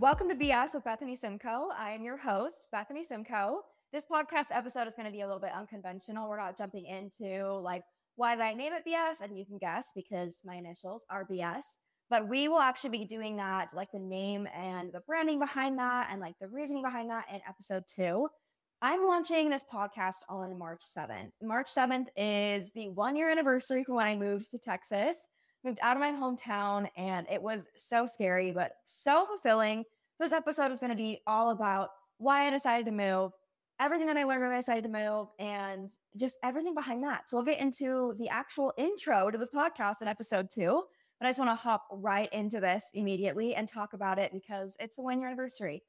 Welcome to BS with Bethany Simko. I am your host, Bethany Simko. This podcast episode is going to be a little bit unconventional. We're not jumping into like why did I name it BS, and you can guess because my initials are BS. But we will actually be doing that, like the name and the branding behind that, and like the reasoning behind that in episode two. I'm launching this podcast on March 7th. March 7th is the one year anniversary for when I moved to Texas moved out of my hometown and it was so scary, but so fulfilling. This episode is going to be all about why I decided to move, everything that I learned when I decided to move, and just everything behind that. So we'll get into the actual intro to the podcast in episode two. But I just want to hop right into this immediately and talk about it because it's the one year anniversary.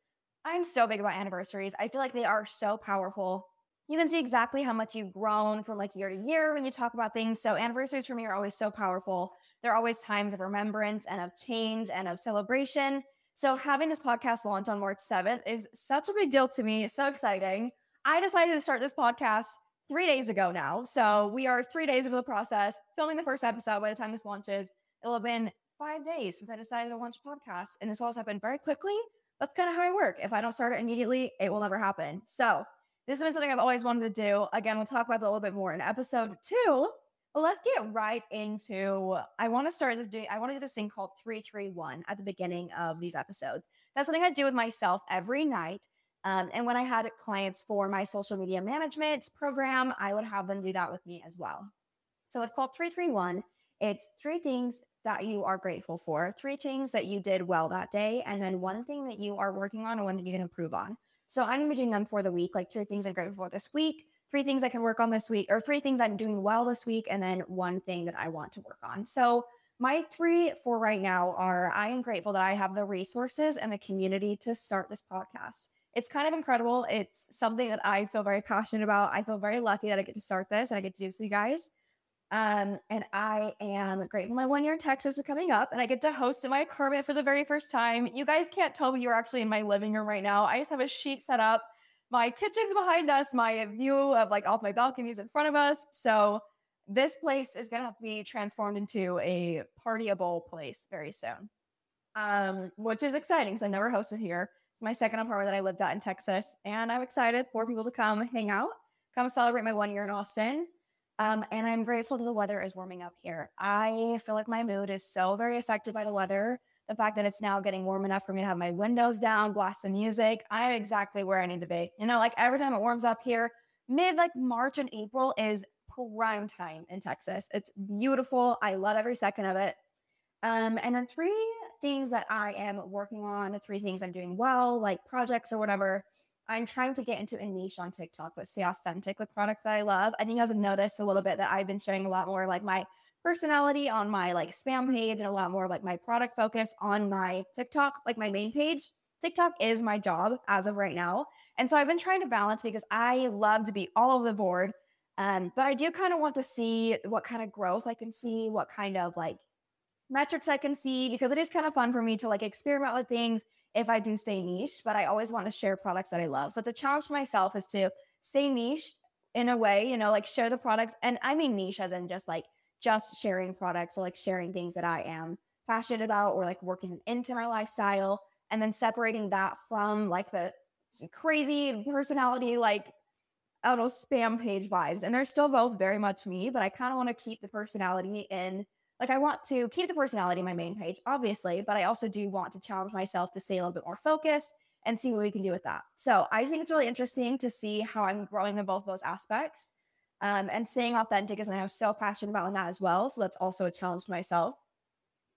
I'm so big about anniversaries. I feel like they are so powerful you can see exactly how much you've grown from like year to year when you talk about things. So anniversaries for me are always so powerful. They're always times of remembrance and of change and of celebration. So having this podcast launch on March 7th is such a big deal to me. It's so exciting. I decided to start this podcast three days ago now. So we are three days into the process, filming the first episode. By the time this launches, it'll have been five days since I decided to launch a podcast. And this all happened very quickly. That's kind of how I work. If I don't start it immediately, it will never happen. So this has been something I've always wanted to do. Again, we'll talk about that a little bit more in episode two. But let's get right into. I want to start this doing. I want to do this thing called three three one at the beginning of these episodes. That's something I do with myself every night. Um, and when I had clients for my social media management program, I would have them do that with me as well. So it's called 331. It's three things that you are grateful for, three things that you did well that day, and then one thing that you are working on and one that you can improve on. So I'm gonna be doing them for the week, like three things I'm grateful for this week, three things I can work on this week, or three things I'm doing well this week, and then one thing that I want to work on. So my three for right now are I am grateful that I have the resources and the community to start this podcast. It's kind of incredible. It's something that I feel very passionate about. I feel very lucky that I get to start this and I get to do this with you guys. Um, and I am grateful my one year in Texas is coming up and I get to host in my apartment for the very first time. You guys can't tell me you're actually in my living room right now. I just have a sheet set up. My kitchen's behind us, my view of like all my balconies in front of us. So this place is gonna have to be transformed into a partyable place very soon. Um, which is exciting because I never hosted here. It's my second apartment that I lived at in Texas, and I'm excited for people to come hang out, come celebrate my one year in Austin. Um, and I'm grateful that the weather is warming up here. I feel like my mood is so very affected by the weather. The fact that it's now getting warm enough for me to have my windows down, blast some music. I'm exactly where I need to be. You know, like every time it warms up here, mid like March and April is prime time in Texas. It's beautiful. I love every second of it. Um, and then three things that I am working on, three things I'm doing well, like projects or whatever. I'm trying to get into a niche on TikTok, but stay authentic with products that I love. I think you guys have noticed a little bit that I've been showing a lot more like my personality on my like spam page and a lot more like my product focus on my TikTok, like my main page. TikTok is my job as of right now. And so I've been trying to balance because I love to be all over the board. Um, but I do kind of want to see what kind of growth I can see, what kind of like metrics I can see, because it is kind of fun for me to like experiment with things if I do stay niche, but I always want to share products that I love. So it's a challenge for myself is to stay niche in a way, you know, like share the products. And I mean niche as in just like just sharing products or like sharing things that I am passionate about or like working into my lifestyle and then separating that from like the crazy personality, like I don't know, spam page vibes. And they're still both very much me, but I kind of want to keep the personality in like I want to keep the personality my main page, obviously, but I also do want to challenge myself to stay a little bit more focused and see what we can do with that. So I think it's really interesting to see how I'm growing in both those aspects. Um, and staying authentic is something I'm so passionate about in that as well. So that's also a challenge to myself.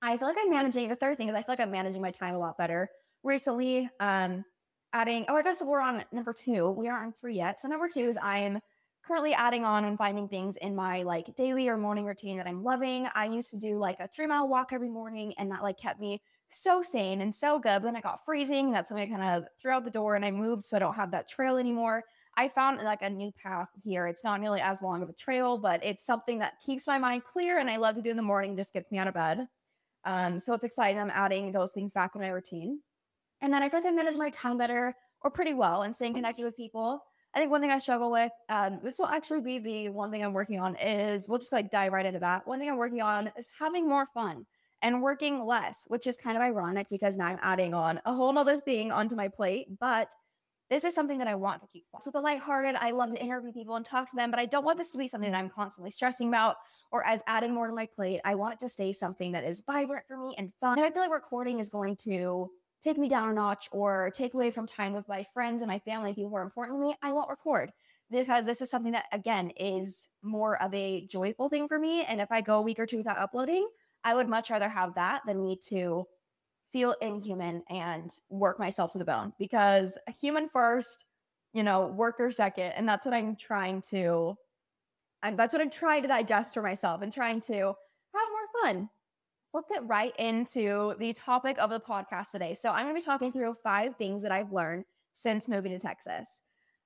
I feel like I'm managing the third thing is I feel like I'm managing my time a lot better recently. Um, adding, oh, I guess we're on number two. We aren't on three yet. So number two is I'm currently adding on and finding things in my like daily or morning routine that I'm loving. I used to do like a three mile walk every morning, and that like kept me so sane and so good. But then I got freezing. That's when I kind of threw out the door and I moved, so I don't have that trail anymore. I found like a new path here. It's not nearly as long of a trail, but it's something that keeps my mind clear and I love to do in the morning, just gets me out of bed. Um, so it's exciting. I'm adding those things back in my routine. And then I feel like I manage my time better or pretty well and staying connected with people. I think one thing I struggle with, um, this will actually be the one thing I'm working on is we'll just like dive right into that. One thing I'm working on is having more fun. and working less, which is kind of ironic because now I'm adding on a whole nother thing onto my plate. But this is something that I want to keep So the lighthearted. I love to interview people and talk to them, but I don't want this to be something that I'm constantly stressing about or as adding more to my plate. I want it to stay something that is vibrant for me and fun. And I feel like recording is going to take me down a notch or take away from time with my friends and my family, people who are important to me. I won't record because this is something that again is more of a joyful thing for me. And if I go a week or two without uploading, I would much rather have that than me to feel inhuman and work myself to the bone because a human first, you know, worker second. And that's what I'm trying to, I'm, that's what I'm trying to digest for myself and trying to have more fun. So let's get right into the topic of the podcast today. So I'm going to be talking through five things that I've learned since moving to Texas.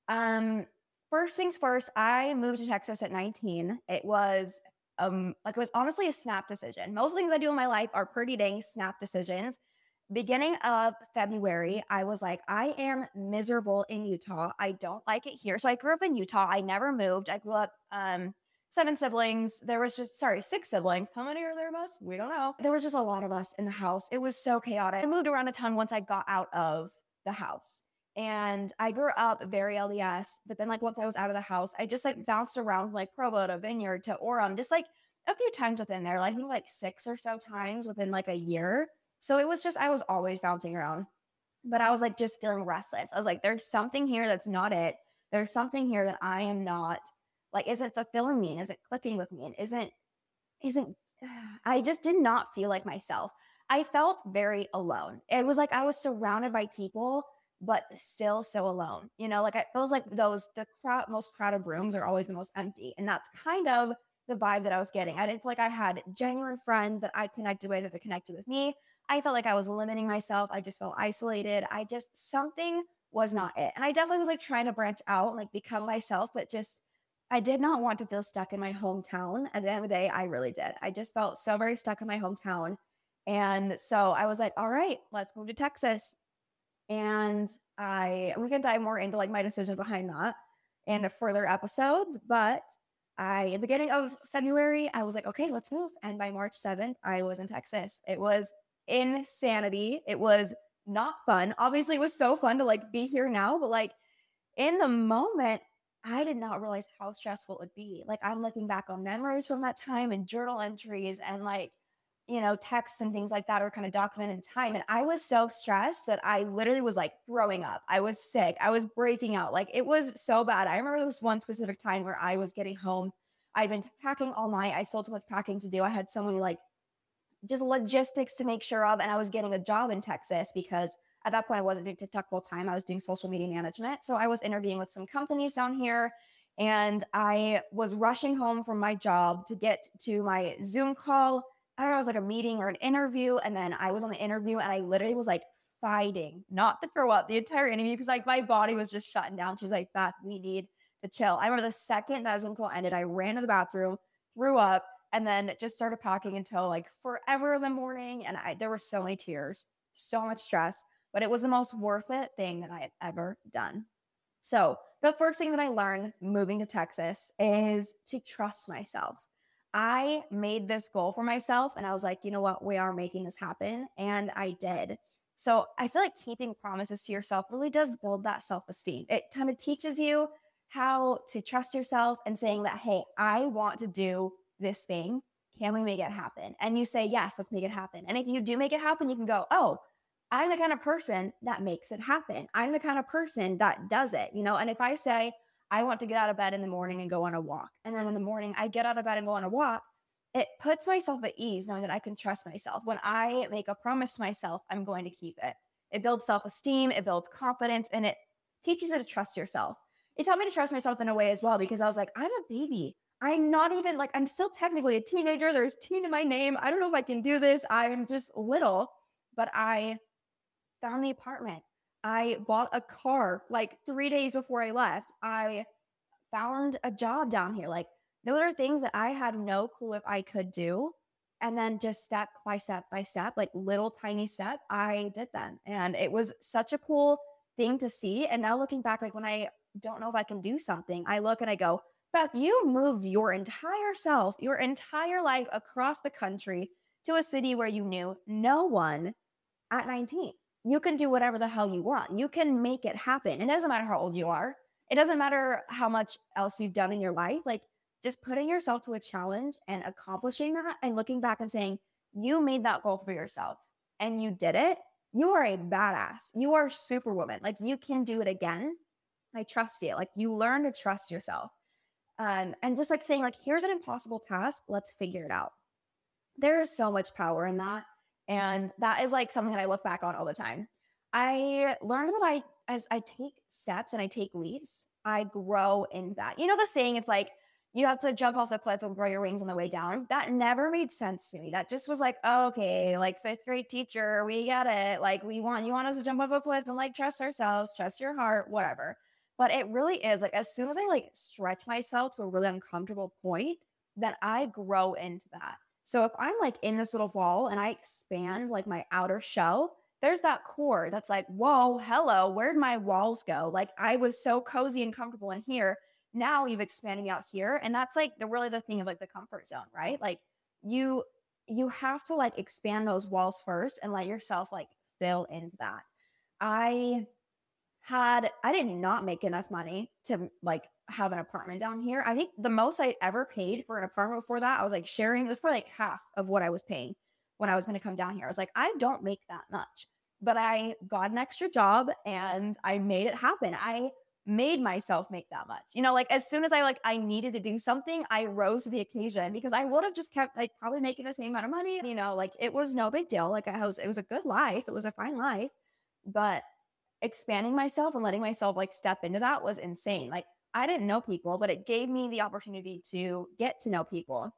Um, first things first, I moved to Texas at 19. It was um like it was honestly a snap decision. Most things I do in my life are pretty dang snap decisions beginning of February, I was like, I am miserable in Utah. I don't like it here. So I grew up in Utah. I never moved. I grew up um seven siblings. There was just sorry, six siblings. How many are there of us? We don't know. There was just a lot of us in the house. It was so chaotic. I moved around a ton once I got out of the house. And I grew up very LDS, but then like once I was out of the house, I just like bounced around from like Provo to Vineyard to Orem, just like a few times within there, like think like six or so times within like a year. So it was just, I was always bouncing around, but I was like just feeling restless. I was like, there's something here that's not it. There's something here that I am not like, isn't fulfilling me? Is it clicking with me? And isn't, isn't, I just did not feel like myself. I felt very alone. It was like I was surrounded by people, but still so alone. You know, like it feels like those, the crowd, most crowded rooms are always the most empty. And that's kind of the vibe that I was getting. I didn't feel like I had genuine friends that I connected with that connected with me. I felt like I was limiting myself. I just felt isolated. I just, something was not it. And I definitely was like trying to branch out and like become myself, but just, I did not want to feel stuck in my hometown. At the end of the day, I really did. I just felt so very stuck in my hometown. And so I was like, all right, let's move to Texas. And I, we can dive more into like my decision behind that in further episodes. But I, in the beginning of February, I was like, okay, let's move. And by March 7th, I was in Texas. It was insanity. It was not fun. Obviously, it was so fun to like be here now, but like in the moment, I did not realize how stressful it would be. Like I'm looking back on memories from that time and journal entries and like, you know, texts and things like that are kind of documented in time. And I was so stressed that I literally was like throwing up. I was sick. I was breaking out. Like it was so bad. I remember there was one specific time where I was getting home. I'd been packing all night. I still had so much packing to do. I had so many like just logistics to make sure of. And I was getting a job in Texas because at that point I wasn't doing TikTok full time. I was doing social media management. So I was interviewing with some companies down here. And I was rushing home from my job to get to my Zoom call. I don't know, it was like a meeting or an interview. And then I was on the interview and I literally was like fighting not to throw up the entire interview because like my body was just shutting down. She's like, Beth, we need to chill. I remember the second that Zoom call ended, I ran to the bathroom, threw up, and then just started packing until like forever in the morning. And I there were so many tears, so much stress, but it was the most worth it thing that I had ever done. So the first thing that I learned moving to Texas is to trust myself. I made this goal for myself and I was like, you know what, we are making this happen. And I did. So I feel like keeping promises to yourself really does build that self esteem. It kind of teaches you how to trust yourself and saying that, hey, I want to do this thing. Can we make it happen? And you say, yes, let's make it happen. And if you do make it happen, you can go, oh, I'm the kind of person that makes it happen. I'm the kind of person that does it, you know? And if I say, I want to get out of bed in the morning and go on a walk, and then in the morning I get out of bed and go on a walk, it puts myself at ease knowing that I can trust myself. When I make a promise to myself, I'm going to keep it. It builds self esteem, it builds confidence, and it teaches you to trust yourself. It taught me to trust myself in a way as well because I was like, I'm a baby. I'm not even like, I'm still technically a teenager. There's teen in my name. I don't know if I can do this. I'm just little, but I found the apartment. I bought a car like three days before I left. I found a job down here. Like, those are things that I had no clue if I could do. And then just step by step by step, like little tiny step, I did them. And it was such a cool thing to see. And now looking back, like when I don't know if I can do something, I look and I go, Beth, you moved your entire self, your entire life across the country to a city where you knew no one at 19. You can do whatever the hell you want. You can make it happen. It doesn't matter how old you are. It doesn't matter how much else you've done in your life. Like just putting yourself to a challenge and accomplishing that and looking back and saying, you made that goal for yourself and you did it. You are a badass. You are superwoman. Like you can do it again. I trust you. Like you learn to trust yourself. Um, and just like saying, like, here's an impossible task, let's figure it out. There is so much power in that. And that is like something that I look back on all the time. I learned that I, as I take steps and I take leaps, I grow into that. You know, the saying, it's like, you have to jump off the cliff and grow your wings on the way down. That never made sense to me. That just was like, okay, like fifth grade teacher, we get it. Like, we want, you want us to jump off a cliff and like trust ourselves, trust your heart, whatever. But it really is like, as soon as I like stretch myself to a really uncomfortable point, then I grow into that. So if I'm like in this little wall and I expand like my outer shell, there's that core that's like, whoa, hello, where'd my walls go? Like I was so cozy and comfortable in here. Now you've expanded me out here. And that's like the really the thing of like the comfort zone, right? Like you you have to like expand those walls first and let yourself like fill into that. I had I did not make enough money to like have an apartment down here. I think the most I'd ever paid for an apartment before that, I was like sharing, it was probably like half of what I was paying when I was going to come down here. I was like, I don't make that much, but I got an extra job and I made it happen. I made myself make that much. You know, like as soon as I like I needed to do something, I rose to the occasion because I would have just kept like probably making the same amount of money. You know, like it was no big deal. Like I was, it was a good life. It was a fine life, but expanding myself and letting myself like step into that was insane. Like I didn't know people, but it gave me the opportunity to get to know people.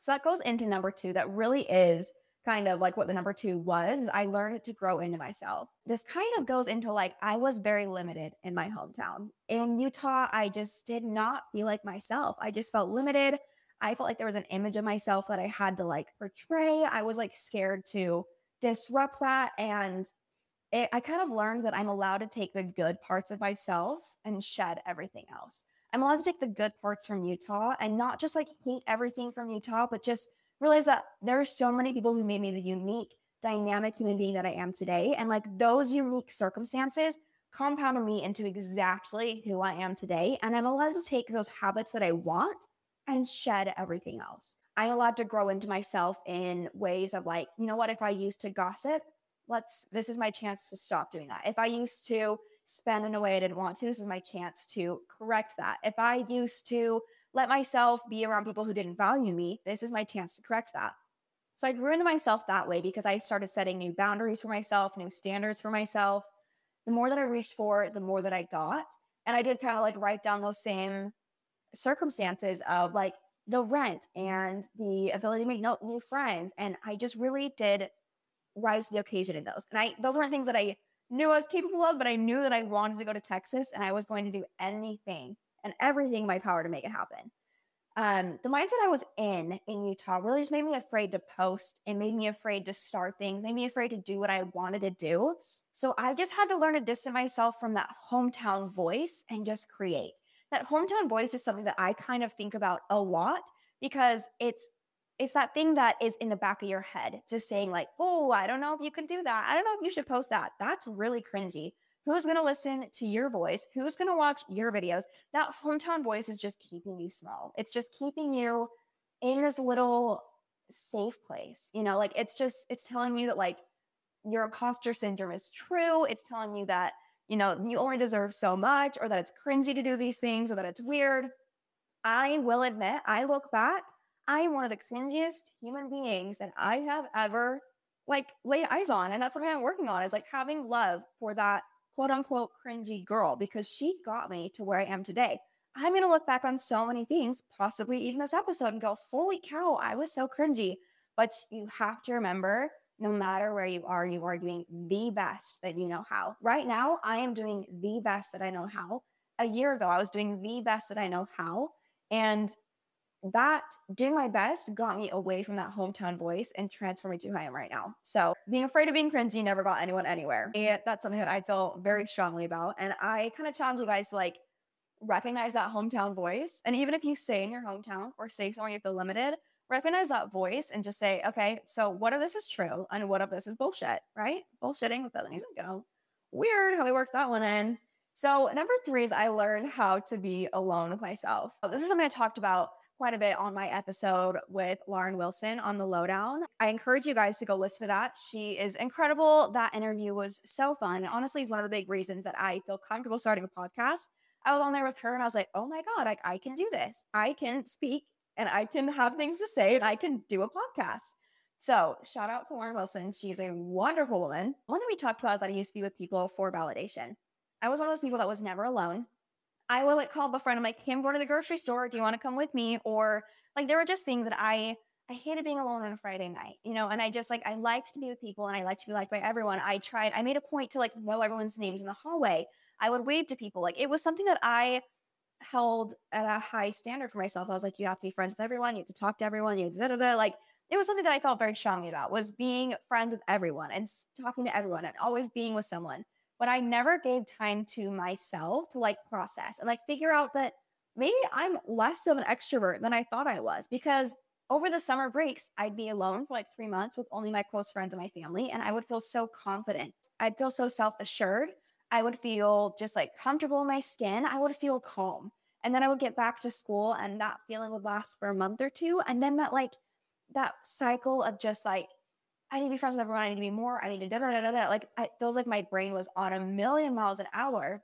So that goes into number two, that really is kind of like what the number two was. I learned to grow into myself. This kind of goes into like I was very limited in my hometown. In Utah, I just did not feel like myself. I just felt limited. I felt like there was an image of myself that I had to like portray. I was like scared to disrupt that. And it, I kind of learned that I'm allowed to take the good parts of myself and shed everything else. I'm allowed to take the good parts from Utah and not just like hate everything from Utah, but just realize that there are so many people who made me the unique, dynamic human being that I am today. And like those unique circumstances compounded me into exactly who I am today. And I'm allowed to take those habits that I want and shed everything else. I'm allowed to grow into myself in ways of like, you know what, if I used to gossip, let's this is my chance to stop doing that. If I used to spend in a way I didn't want to, this is my chance to correct that. If I used to let myself be around people who didn't value me, this is my chance to correct that. So I grew into myself that way because I started setting new boundaries for myself, new standards for myself. The more that I reached for, the more that I got. And I did kind of like write down those same circumstances of like the rent and the ability to make new friends. And I just really did rise to the occasion in those. And I those weren't things that I knew I was capable of, but I knew that I wanted to go to Texas and I was going to do anything and everything in my power to make it happen. Um, the mindset I was in in Utah really just made me afraid to post and made me afraid to start things, made me afraid to do what I wanted to do. So I just had to learn to distance myself from that hometown voice and just create. That hometown voice is something that I kind of think about a lot because it's it's that thing that is in the back of your head, just saying, like, oh, I don't know if you can do that. I don't know if you should post that. That's really cringy. Who's going to listen to your voice? Who's going to watch your videos? That hometown voice is just keeping you small. It's just keeping you in this little safe place. You know, like it's just, it's telling you that, like, your imposter syndrome is true. It's telling you that, you know, you only deserve so much or that it's cringy to do these things or that it's weird. I will admit, I look back I am one of the cringiest human beings that I have ever like laid eyes on. And that's what I'm working on is like having love for that quote unquote cringy girl because she got me to where I am today. I'm going to look back on so many things, possibly even this episode, and go, holy cow, I was so cringy. But you have to remember no matter where you are, you are doing the best that you know how. Right now, I am doing the best that I know how. A year ago, I was doing the best that I know how. And that doing my best got me away from that hometown voice and transformed me to who I am right now. So being afraid of being cringy never got anyone anywhere. And that's something that I feel very strongly about. And I kind of challenge you guys to like recognize that hometown voice. And even if you stay in your hometown or stay somewhere you feel limited, recognize that voice and just say, okay, so what if this is true and what if this is bullshit, right? Bullshitting with Bethany's and go. Weird how they worked that one in. So, number three is I learned how to be alone with myself. This is something I talked about quite a bit on my episode with Lauren Wilson on the lowdown. I encourage you guys to go listen to that. She is incredible. That interview was so fun. And honestly, is one of the big reasons that I feel comfortable starting a podcast. I was on there with her and I was like, oh my God, like I can do this. I can speak and I can have things to say and I can do a podcast. So shout out to Lauren Wilson. She's a wonderful woman. One thing we talked about is that I used to be with people for validation. I was one of those people that was never alone. I would like call up a friend. I'm like, hey, I'm going to the grocery store. Do you want to come with me? Or like there were just things that I I hated being alone on a Friday night, you know, and I just like I liked to be with people and I liked to be liked by everyone. I tried, I made a point to like know everyone's names in the hallway. I would wave to people. Like it was something that I held at a high standard for myself. I was like, you have to be friends with everyone, you have to talk to everyone, you da da da. Like it was something that I felt very strongly about was being friends with everyone and talking to everyone and always being with someone. But I never gave time to myself to like process and like figure out that maybe I'm less of an extrovert than I thought I was because over the summer breaks, I'd be alone for like three months with only my close friends and my family, and I would feel so confident. I'd feel so self assured. I would feel just like comfortable in my skin. I would feel calm. And then I would get back to school and that feeling would last for a month or two. And then that like that cycle of just like, I need to be friends with everyone. I need to be more. I need to da da da da da. Like it feels like my brain was on a million miles an hour.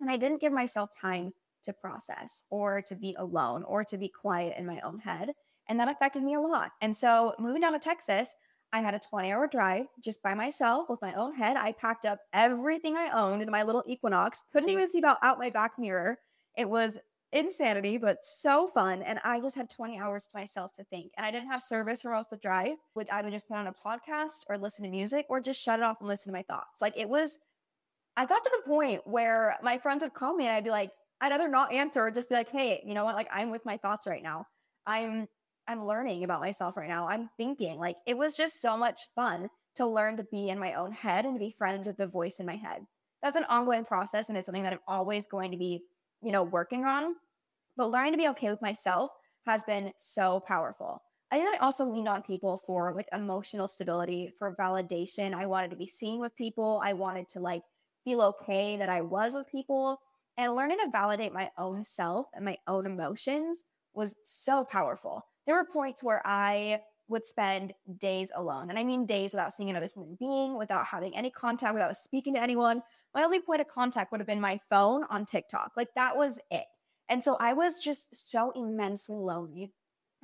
And I didn't give myself time to process or to be alone or to be quiet in my own head. And that affected me a lot. And so moving down to Texas, I had a 20 hour drive just by myself with my own head. I packed up everything I owned in my little Equinox, couldn't even see about out my back mirror. It was insanity, but so fun. And I just had 20 hours to myself to think. And I didn't have service or of the drive, would just put on a podcast or listen to music or just shut it off and listen to my thoughts. Like it was, I got to the point where my friends would call me and I'd be like, I'd either not answer or just be like, hey, you know what? Like I'm with my thoughts right now. I'm I'm learning about myself right now. I'm thinking like it was just so much fun to learn to be in my own head and to be friends with the voice in my head. That's an ongoing process and it's something that I'm always going to be, you know, working on. But learning to be okay with myself has been so powerful. I think I also leaned on people for like emotional stability, for validation. I wanted to be seen with people. I wanted to like feel okay that I was with people. And learning to validate my own self and my own emotions was so powerful there were points where I would spend days alone. And I mean days without seeing another human being, without having any contact, without speaking to anyone. My only point of contact would have been my phone on TikTok. Like that was it. And so I was just so immensely lonely.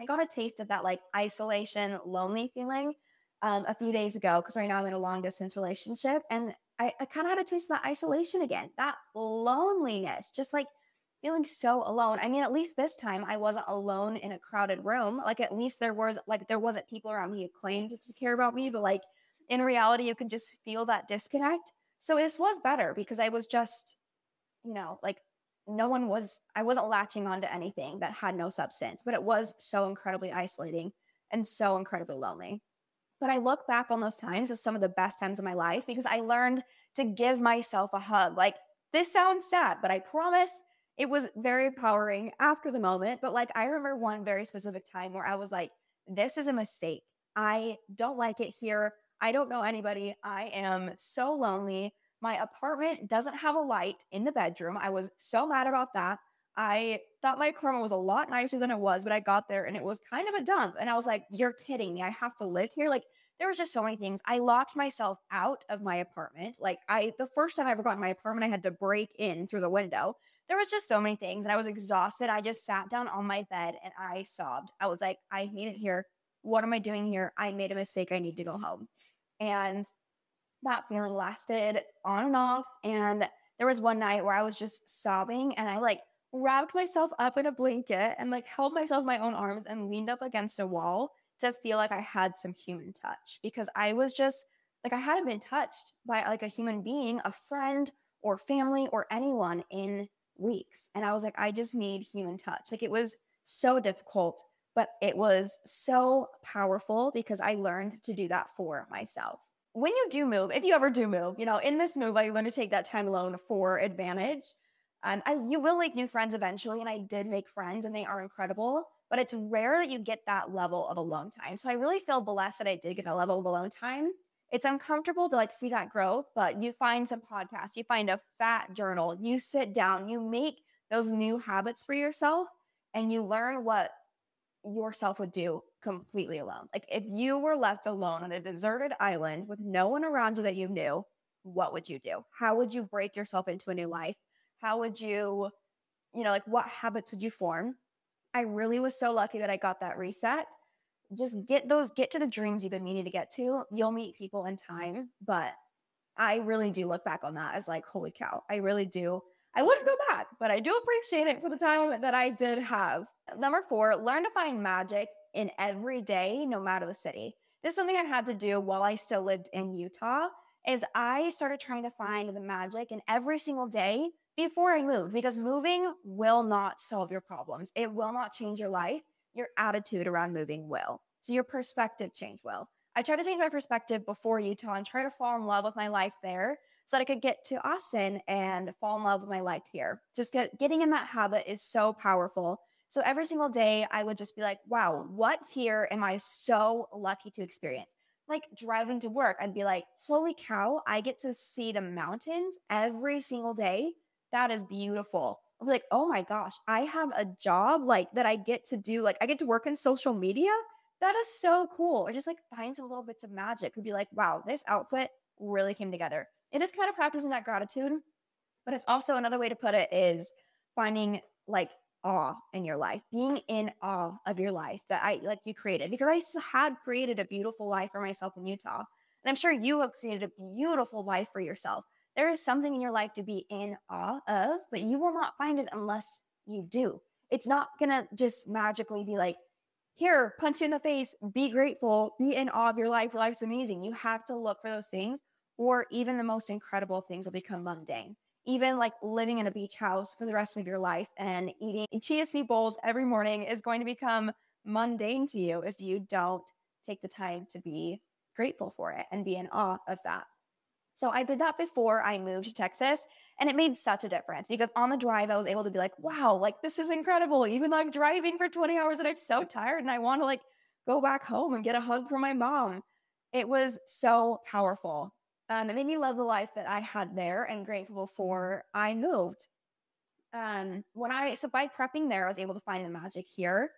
I got a taste of that like isolation, lonely feeling um, a few days ago because right now I'm in a long distance relationship. And I, I kind of had a taste of that isolation again, that loneliness, just like feeling so alone. I mean, at least this time I wasn't alone in a crowded room. Like at least there was like there wasn't people around me who claimed to care about me, but like in reality you could just feel that disconnect. So this was better because I was just, you know, like no one was I wasn't latching onto anything that had no substance, but it was so incredibly isolating and so incredibly lonely. But I look back on those times as some of the best times of my life because I learned to give myself a hug. Like this sounds sad, but I promise it was very empowering after the moment. But like, I remember one very specific time where I was like, this is a mistake. I don't like it here. I don't know anybody. I am so lonely. My apartment doesn't have a light in the bedroom. I was so mad about that. I thought my karma was a lot nicer than it was, but I got there and it was kind of a dump. And I was like, you're kidding me. I have to live here. Like, there was just so many things. I locked myself out of my apartment. Like, I, the first time I ever got in my apartment, I had to break in through the window there was just so many things and I was exhausted. I just sat down on my bed and I sobbed. I was like, I hate it here. What am I doing here? I made a mistake. I need to go home. And that feeling lasted on and off. And there was one night where I was just sobbing and I like wrapped myself up in a blanket and like held myself in my own arms and leaned up against a wall to feel like I had some human touch because I was just like I hadn't been touched by like a human being, a friend or family or anyone in weeks. And I was like, I just need human touch. Like it was so difficult, but it was so powerful because I learned to do that for myself. When you do move, if you ever do move, you know, in this move, I learned to take that time alone for advantage. And I, you will make new friends eventually, and I did make friends, and they are incredible. but it's rare that you get that level of alone time. So I really feel blessed that I did get a level of alone time. It's uncomfortable to like see that growth, but you find some podcasts, you find a fat journal, you sit down, you make those new habits for yourself, and you learn what yourself would do completely alone. Like if you were left alone on a deserted island with no one around you that you knew, what would you do? How would you break yourself into a new life? How would you, you know, like what habits would you form? I really was so lucky that I got that reset. Just get those, get to the dreams you've been meaning to get to. You'll meet people in time, but I really do look back on that as like, holy cow, I really do. I wouldn't go back, but I do appreciate it for the time that I did have. Number four, learn to find magic in every day, no matter the city. This is something I had to do while I still lived in Utah is I started trying to find the magic in every single day before I moved because moving will not solve your problems. It will not change your life. Your attitude around moving will. So your perspective change will. I tried to change my perspective before Utah and try to fall in love with my life there so that I could get to Austin and fall in love with my life here. Just get, getting in that habit is so powerful. So every single day, I would just be like, wow, what here am I so lucky to experience? Like driving to work, I'd be like, holy cow, I get to see the mountains every single day. That is beautiful. Like, oh my gosh, I have a job like that I get to do. Like, I get to work in social media. That is so cool. Or just like find some little bits of magic. Could be like, wow, this outfit really came together it is kind of practicing that gratitude, but it's also another way to put it is finding like awe in your life, being in awe of your life that I like you created because I had created a beautiful life for myself in Utah. And I'm sure you have created a beautiful life for yourself. There is something in your life to be in awe of, but you will not find it unless you do. It's not going to just magically be like, here, punch you in the face, be grateful, be in awe of your life. Your life's amazing. You have to look for those things or even the most incredible things will become mundane. Even like living in a beach house for the rest of your life and eating chia seed bowls every morning is going to become mundane to you if you don't take the time to be grateful for it and be in awe of that. So I did that before I moved to Texas and it made such a difference because on the drive I was able to be like, wow, like this is incredible. Even though I'm driving for 20 hours and I'm so tired and I want to like go back home and get a hug from my mom. It was so powerful. Um, it made me love the life that I had there and grateful for I moved. Um, when I so by prepping there, I was able to find the magic here.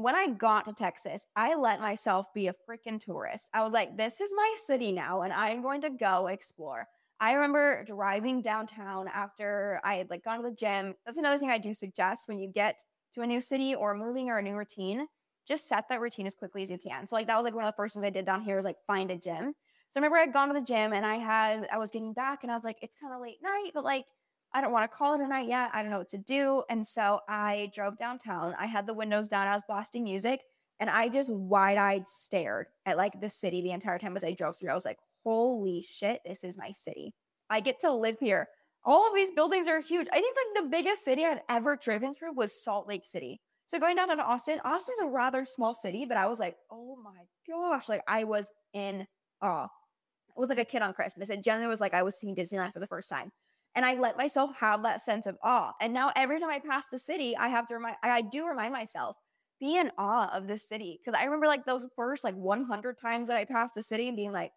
When I got to Texas, I let myself be a freaking tourist. I was like, this is my city now, and I'm going to go explore. I remember driving downtown after I had like gone to the gym. That's another thing I do suggest when you get to a new city or moving or a new routine. Just set that routine as quickly as you can. So like that was like one of the first things I did down here is like find a gym. So I remember I'd gone to the gym and I had, I was getting back and I was like, it's kind of late night, but like, I don't want to call it a night yet. I don't know what to do. And so I drove downtown. I had the windows down. I was blasting music and I just wide eyed stared at like the city the entire time as I drove through. I was like, holy shit, this is my city. I get to live here. All of these buildings are huge. I think like the biggest city I'd ever driven through was Salt Lake City. So going down to Austin, Austin's a rather small city, but I was like, oh my gosh, like I was in awe It was like a kid on Christmas. It generally was like I was seeing Disneyland for the first time. And I let myself have that sense of awe. And now every time I pass the city, I have to remind, I do remind myself, be in awe of this city. Cause I remember like those first like 100 times that I passed the city and being like,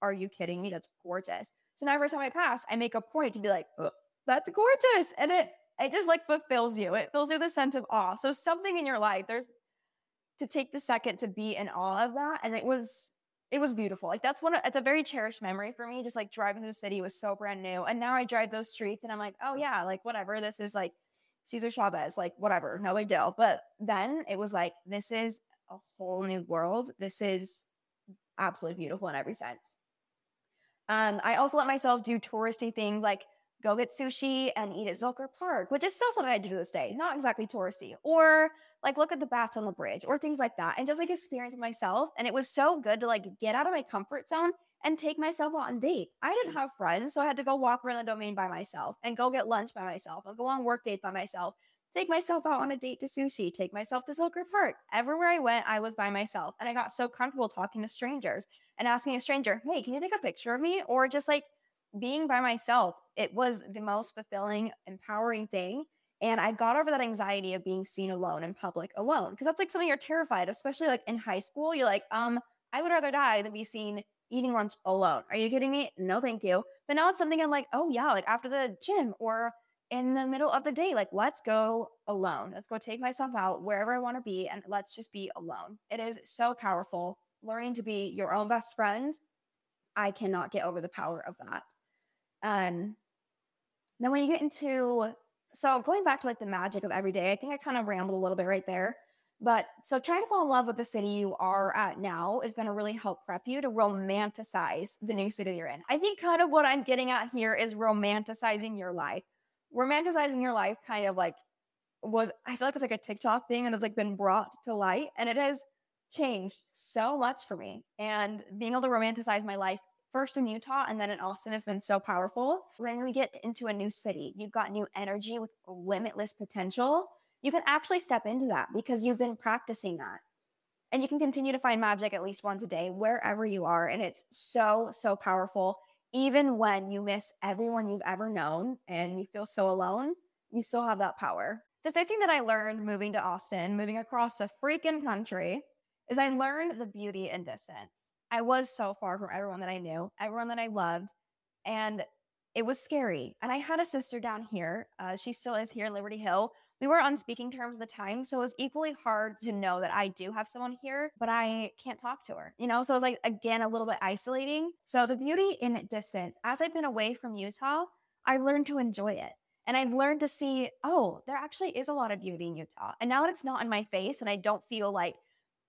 are you kidding me? That's gorgeous. So now every time I pass, I make a point to be like, that's gorgeous. And it, it just like fulfills you. It fills you with a sense of awe. So something in your life, there's to take the second to be in awe of that. And it was it was beautiful. Like that's one. Of, it's a very cherished memory for me. Just like driving through the city was so brand new, and now I drive those streets and I'm like, oh yeah, like whatever. This is like Cesar Chavez, like whatever, no big deal. But then it was like, this is a whole new world. This is absolutely beautiful in every sense. Um, I also let myself do touristy things like go get sushi and eat at Zilker Park, which is still something I do to this day. Not exactly touristy, or like look at the bats on the bridge or things like that and just like experience myself. And it was so good to like get out of my comfort zone and take myself out on dates. I didn't have friends, so I had to go walk around the domain by myself and go get lunch by myself and go on work dates by myself. Take myself out on a date to sushi, take myself to Zilker Park. Everywhere I went, I was by myself. And I got so comfortable talking to strangers and asking a stranger, hey, can you take a picture of me? Or just like being by myself. It was the most fulfilling, empowering thing And I got over that anxiety of being seen alone in public alone. Cause that's like something you're terrified, especially like in high school. You're like, um, I would rather die than be seen eating lunch alone. Are you kidding me? No, thank you. But now it's something I'm like, oh yeah, like after the gym or in the middle of the day, like let's go alone. Let's go take myself out wherever I want to be and let's just be alone. It is so powerful. Learning to be your own best friend. I cannot get over the power of that. Um, then when you get into so going back to like the magic of every day, I think I kind of rambled a little bit right there. But so trying to fall in love with the city you are at now is going to really help prep you to romanticize the new city you're in. I think kind of what I'm getting at here is romanticizing your life. Romanticizing your life kind of like was, I feel like it's like a TikTok thing that has like been brought to light and it has changed so much for me. And being able to romanticize my life first in Utah and then in Austin has been so powerful. When we get into a new city, you've got new energy with limitless potential. You can actually step into that because you've been practicing that. And you can continue to find magic at least once a day wherever you are. And it's so, so powerful. Even when you miss everyone you've ever known and you feel so alone, you still have that power. The fifth thing that I learned moving to Austin, moving across the freaking country, is I learned the beauty in distance. I was so far from everyone that I knew, everyone that I loved. And it was scary. And I had a sister down here. Uh, she still is here in Liberty Hill. We were on speaking terms at the time. So it was equally hard to know that I do have someone here, but I can't talk to her, you know? So it was like, again, a little bit isolating. So the beauty in distance, as I've been away from Utah, I've learned to enjoy it. And I've learned to see, oh, there actually is a lot of beauty in Utah. And now that it's not in my face and I don't feel like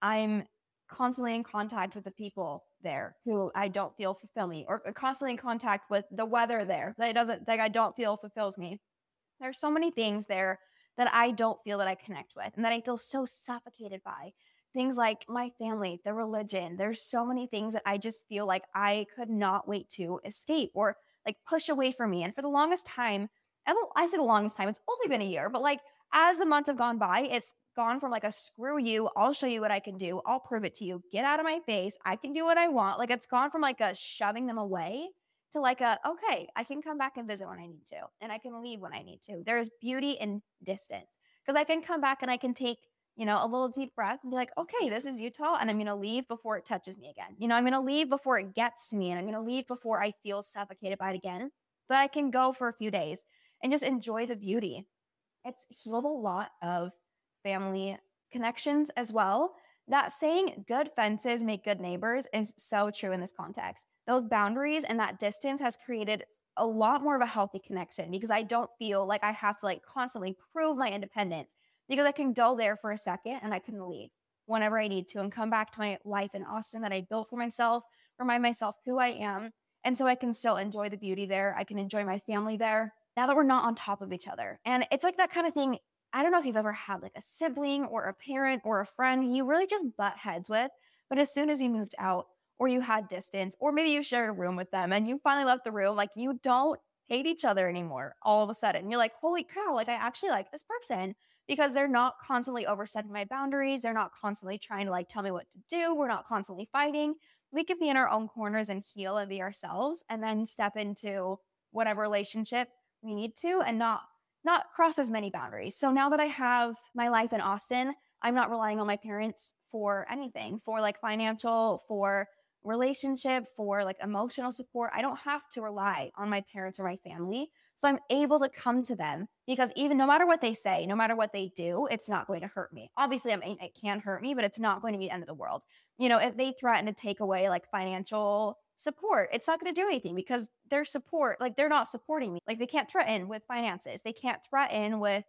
I'm constantly in contact with the people there who I don't feel fulfill me, or uh, constantly in contact with the weather there that it doesn't like I don't feel fulfills me. There's so many things there that I don't feel that I connect with and that I feel so suffocated by. Things like my family, the religion. There's so many things that I just feel like I could not wait to escape or like push away from me. And for the longest time, I say the longest time, it's only been a year, but like as the months have gone by, it's gone from like a screw you, I'll show you what I can do, I'll prove it to you, get out of my face, I can do what I want. Like it's gone from like a shoving them away to like a, okay, I can come back and visit when I need to, and I can leave when I need to. There's beauty in distance because I can come back and I can take, you know, a little deep breath and be like, okay, this is Utah, and I'm going to leave before it touches me again. You know, I'm going to leave before it gets to me, and I'm going to leave before I feel suffocated by it again. But I can go for a few days and just enjoy the beauty. It's healed a lot of family connections as well. That saying, good fences make good neighbors, is so true in this context. Those boundaries and that distance has created a lot more of a healthy connection because I don't feel like I have to like constantly prove my independence because I can go there for a second and I can leave whenever I need to and come back to my life in Austin that I built for myself, remind myself who I am. And so I can still enjoy the beauty there. I can enjoy my family there now that we're not on top of each other. And it's like that kind of thing I don't know if you've ever had like a sibling or a parent or a friend you really just butt heads with, but as soon as you moved out or you had distance or maybe you shared a room with them and you finally left the room, like you don't hate each other anymore all of a sudden. You're like, holy cow, like I actually like this person because they're not constantly overstepping my boundaries. They're not constantly trying to like tell me what to do. We're not constantly fighting. We can be in our own corners and heal and be ourselves and then step into whatever relationship we need to and not not cross as many boundaries. So now that I have my life in Austin, I'm not relying on my parents for anything, for like financial, for relationship, for like emotional support. I don't have to rely on my parents or my family. So I'm able to come to them because even no matter what they say, no matter what they do, it's not going to hurt me. Obviously, I mean, it can hurt me, but it's not going to be the end of the world. You know, if they threaten to take away like financial support. It's not going to do anything because their support, like they're not supporting me. Like they can't threaten with finances. They can't threaten with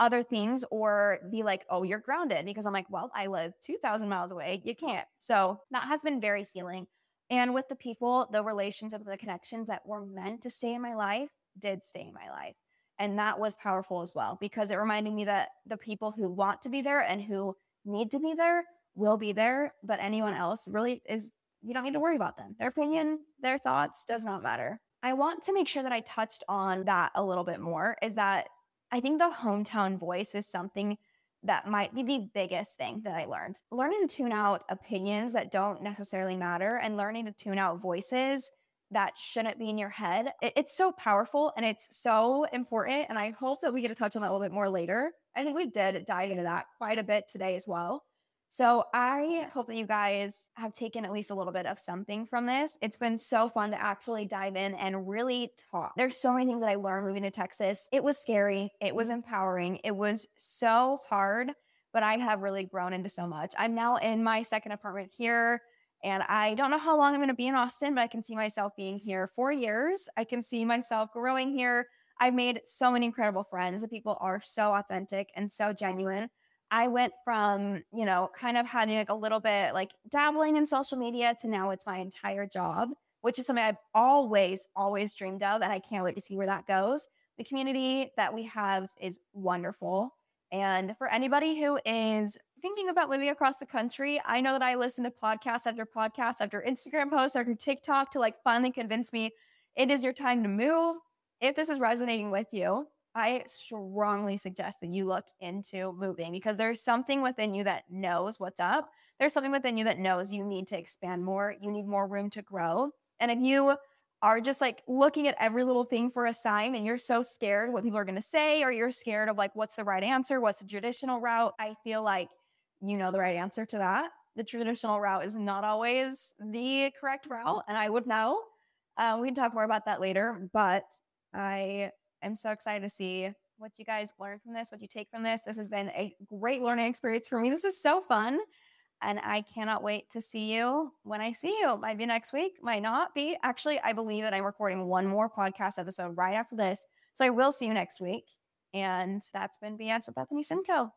other things or be like, oh, you're grounded because I'm like, well, I live 2,000 miles away. You can't. So that has been very healing. And with the people, the relationships, the connections that were meant to stay in my life did stay in my life. And that was powerful as well because it reminded me that the people who want to be there and who need to be there will be there, but anyone else really is you don't need to worry about them. Their opinion, their thoughts does not matter. I want to make sure that I touched on that a little bit more is that I think the hometown voice is something that might be the biggest thing that I learned. Learning to tune out opinions that don't necessarily matter and learning to tune out voices that shouldn't be in your head. It's so powerful and it's so important. And I hope that we get to touch on that a little bit more later. I think we did dive into that quite a bit today as well. So I hope that you guys have taken at least a little bit of something from this. It's been so fun to actually dive in and really talk. There's so many things that I learned moving to Texas. It was scary, it was empowering, it was so hard, but I have really grown into so much. I'm now in my second apartment here. And I don't know how long I'm going to be in Austin, but I can see myself being here for years. I can see myself growing here. I've made so many incredible friends. The people are so authentic and so genuine. I went from, you know, kind of having like a little bit like dabbling in social media to now it's my entire job, which is something I've always, always dreamed of. And I can't wait to see where that goes. The community that we have is wonderful. And for anybody who is thinking about living across the country, I know that I listen to podcast after podcast after Instagram posts after TikTok to like finally convince me it is your time to move. If this is resonating with you, I strongly suggest that you look into moving because there's something within you that knows what's up. There's something within you that knows you need to expand more, you need more room to grow. And if you are just like looking at every little thing for a sign and you're so scared what people are going to say or you're scared of like what's the right answer, what's the traditional route, I feel like you know the right answer to that. The traditional route is not always the correct route, and I would know. Uh, we can talk more about that later, but I am so excited to see what you guys learn from this, what you take from this. This has been a great learning experience for me. This is so fun. And I cannot wait to see you when I see you. Might be next week, might not be. Actually, I believe that I'm recording one more podcast episode right after this. So I will see you next week. And that's been BS with Bethany Simko.